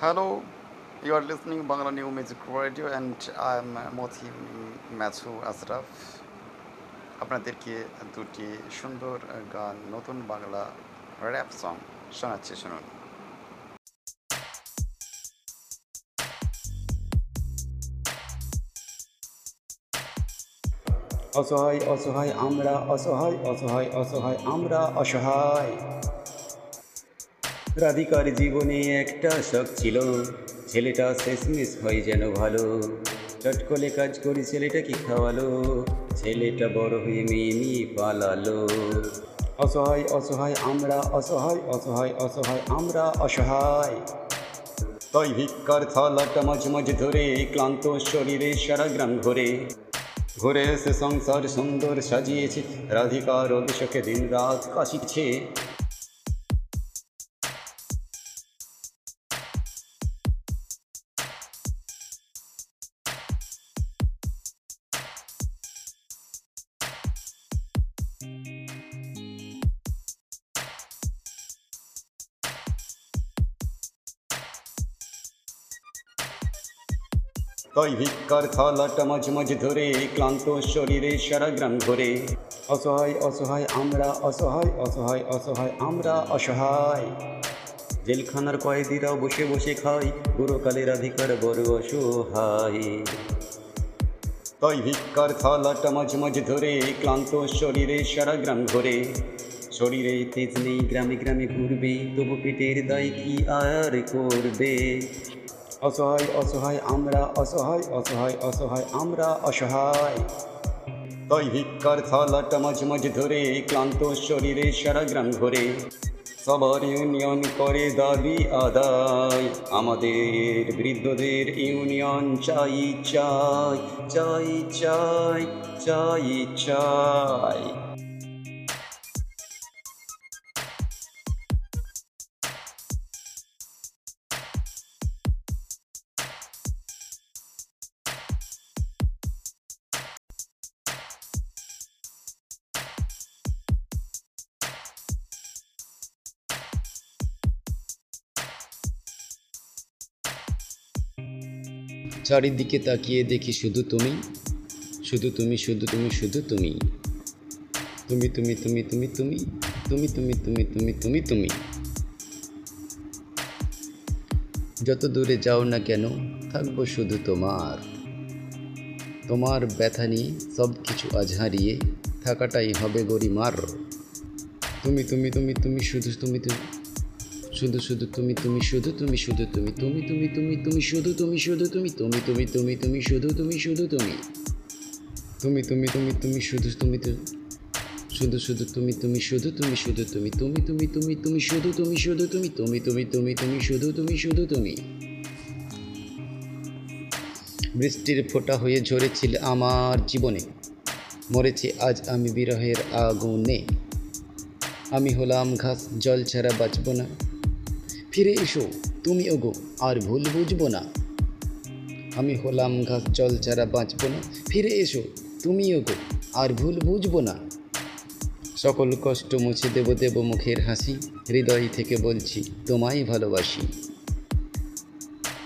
Hello, you are listening Bangla New Music Radio and I'm Moti Mathu Asraf. আপনাদেরকে দুটি সুন্দর গান নতুন বাংলা র্যাপ সং শোনাচ্ছি শুনুন অসহায় অসহায় আমরা অসহায় অসহায় অসহায় আমরা অসহায় রাধিকার জীবনে একটা শখ ছিল। ছেলেটা শেষমেশ হয় যেন ভালো। চটকলে কাজ করি ছেলেটাকে খাওয়ালো? ছেলেটা বড় হয়ে মেয়ে নিয়ে পালালো। অসহায় অসহায়, আমরা অসহায় অসহায় অসহায়, আমরা অসহায়। তাই ভিক্ষার থালাটা মাঝে মাঝে ধরে ক্লান্ত শরীরে সারা গ্রাম ঘোরে। ঘুরে এসে সংসার সুন্দর সাজিয়েছে। রাধিকার অভিষেকে দিন রাত কাশিছে তাই ভিক্ষার থালাটা মাঝে মাঝে ধরে, ক্লান্ত শরীরে সারা গ্রাম ঘোরে। অসহায় অসহায়, আমরা অসহায় অসহায় অসহায়, আমরা অসহায়। জেলখানার কয়েদিরাও বসে বসে খাই পুরোকালের অধিকার বড় অসহায়। তাই ভিক্ষার থালাটা মাঝে মাঝে ধরে, ক্লান্ত শরীরে সারা গ্রাম ঘোরে। শরীরে তেজ নেই, গ্রামে গ্রামে ঘুরবে, তবু পেটের দায় কি আর করবে? অসহায় অসহায়, আমরা অসহায় অসহায় অসহায়, আমরা অসহায়। তাই ভিক্ষার থালাটা মাঝে মাঝে ধরে, ক্লান্ত শরীরে সারা গ্রাম ঘোরে। সবার ইউনিয়ন করে দাবি আদায়। আমাদের বৃদ্ধদের ইউনিয়ন চাই চাই চাই চাই চাই চাই। চারিদিকে তাকিয়ে দেখি শুধু তুমি শুধু তুমি শুধু তুমি শুধু তুমি তুমি তুমি তুমি তুমি তুমি তুমি তুমি তুমি তুমি তুমি তুমি যত দূরে যাও না কেন থাকব শুধু তোমার তোমার ব্যথা নিয়ে সব কিছু আজ হারিয়ে থাকাটাই হবে গরিমার তুমি তুমি তুমি তুমি শুধু তুমি তুমি শুধু শুধু তুমি তুমি শুধু তুমি শুধু তুমি তুমি তুমি তুমি তুমি শুধু তুমি শুধু তুমি তুমি তুমি তুমি তুমি শুধু তুমি শুধু তুমি তুমি তুমি তুমি তুমি শুধু তুমি শুধু শুধু তুমি তুমি শুধু তুমি শুধু তুমি তুমি তুমি তুমি তুমি শুধু তুমি শুধু তুমি তুমি তুমি তুমি তুমি শুধু তুমি শুধু তুমি বৃষ্টির ফোঁটা হয়ে ঝরেছিল আমার জীবনে মরেছি আজ আমি বিরহের আগুনে আমি হলাম ঘাস জল ছাড়া বাঁচব না ফিরে এসো তুমি ওগো আর ভুল বুঝব না আমি হলাম ঘাস জল ছাড়া বাঁচব না ফিরে এসো তুমি ওগো আর ভুল বুঝব না সকল কষ্ট মুছে দেব দেব মুখের হাসি হৃদয় থেকে বলছি তোমায় ভালোবাসি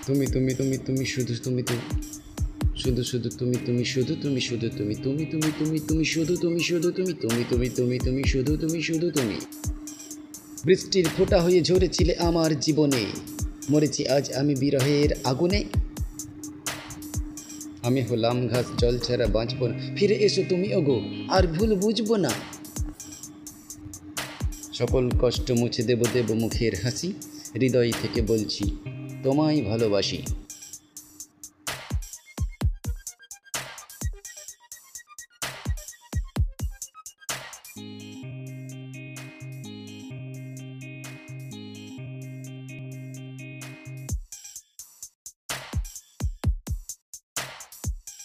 তুমি তুমি তুমি তুমি শুধু তুমি তুমি শুধু শুধু তুমি তুমি শুধু তুমি শুধু তুমি তুমি তুমি তুমি তুমি শুধু তুমি শুধু তুমি তুমি তুমি তুমি তুমি শুধু তুমি শুধু তুমি বৃষ্টির ফোঁটা হয়ে ঝরেছিলে আমার জীবনে। মরেছি আজ আমি বিরহের আগুনে। আমি হলাম ঘাস, জল ছাড়া বাঁচব না। ফিরে এসো তুমি, ওগো, আর ভুল বুঝব না। সকল কষ্ট মুছে দেব দেব মুখের হাসি। হৃদয় থেকে বলছি, তোমায় ভালোবাসি।